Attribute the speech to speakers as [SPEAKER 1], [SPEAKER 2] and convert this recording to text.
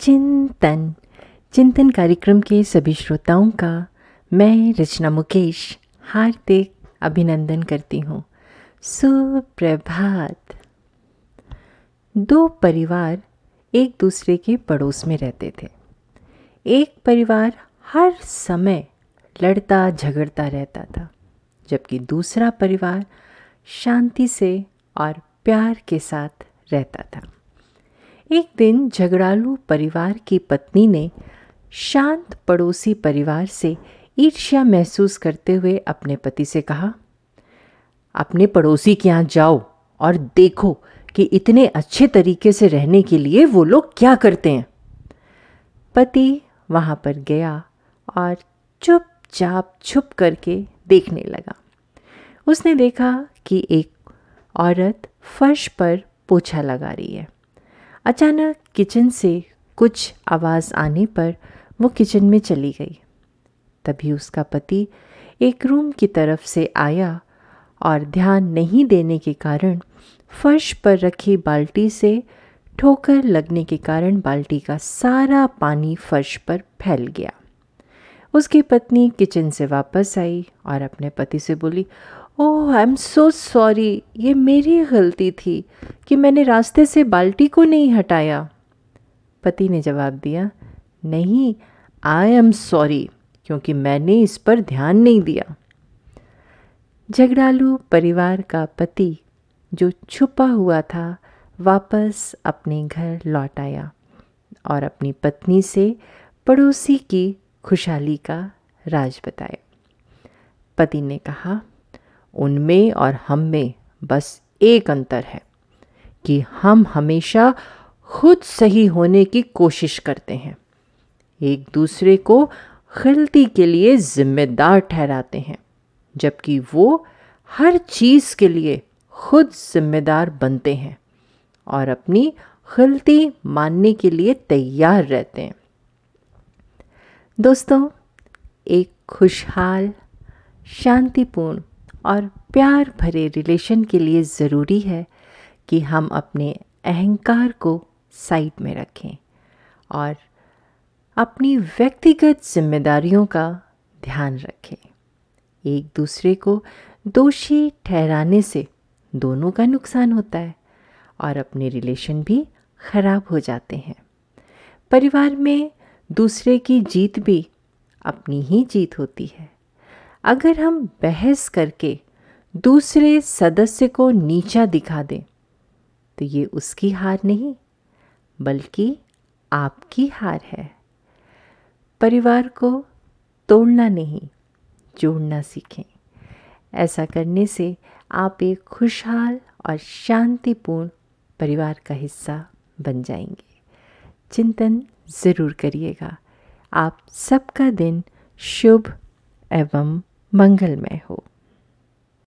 [SPEAKER 1] चिंतन। चिंतन कार्यक्रम के सभी श्रोताओं का मैं रचना मुकेश हार्दिक अभिनंदन करती हूँ। सुप्रभात। दो परिवार एक दूसरे के पड़ोस में रहते थे। एक परिवार हर समय लड़ता झगड़ता रहता था, जबकि दूसरा परिवार शांति से और प्यार के साथ रहता था। एक दिन झगड़ालू परिवार की पत्नी ने शांत पड़ोसी परिवार से ईर्ष्या महसूस करते हुए अपने पति से कहा, अपने पड़ोसी के यहाँ जाओ और देखो कि इतने अच्छे तरीके से रहने के लिए वो लोग क्या करते हैं। पति वहाँ पर गया और चुपचाप छुप करके देखने लगा। उसने देखा कि एक औरत फर्श पर पोछा लगा रही है। अचानक किचन से कुछ आवाज़ आने पर वो किचन में चली गई। तभी उसका पति एक रूम की तरफ़ से आया और ध्यान नहीं देने के कारण फर्श पर रखी बाल्टी से ठोकर लगने के कारण बाल्टी का सारा पानी फर्श पर फैल गया। उसकी पत्नी किचन से वापस आई और अपने पति से बोली ओह आई एम सो सॉरी ये मेरी गलती थी कि मैंने रास्ते से बाल्टी को नहीं हटाया। पति ने जवाब दिया, नहीं आई एम सॉरी क्योंकि मैंने इस पर ध्यान नहीं दिया। झगड़ालू परिवार का पति, जो छुपा हुआ था, वापस अपने घर लौट आया और अपनी पत्नी से पड़ोसी की खुशहाली का राज बताया। पति ने कहा उनमें और हम में बस एक अंतर है कि हम हमेशा खुद सही होने की कोशिश करते हैं। एक दूसरे को गलती के लिए जिम्मेदार ठहराते हैं, जबकि वो हर चीज़ के लिए खुद जिम्मेदार बनते हैं और अपनी गलती मानने के लिए तैयार रहते हैं। दोस्तों, एक खुशहाल, शांतिपूर्ण और प्यार भरे रिलेशन के लिए ज़रूरी है कि हम अपने अहंकार को साइड में रखें और अपनी व्यक्तिगत जिम्मेदारियों का ध्यान रखें। एक दूसरे को दोषी ठहराने से दोनों का नुकसान होता है और अपने रिलेशन भी ख़राब हो जाते हैं। परिवार में दूसरे की जीत भी अपनी ही जीत होती है। अगर हम बहस करके दूसरे सदस्य को नीचा दिखा दें तो ये उसकी हार नहीं, बल्कि आपकी हार है। परिवार को तोड़ना नहीं, जोड़ना सीखें। ऐसा करने से आप एक खुशहाल और शांतिपूर्ण परिवार का हिस्सा बन जाएँगे। चिंतन ज़रूर करिएगा। आप सबका दिन शुभ एवं मंगलमय हो।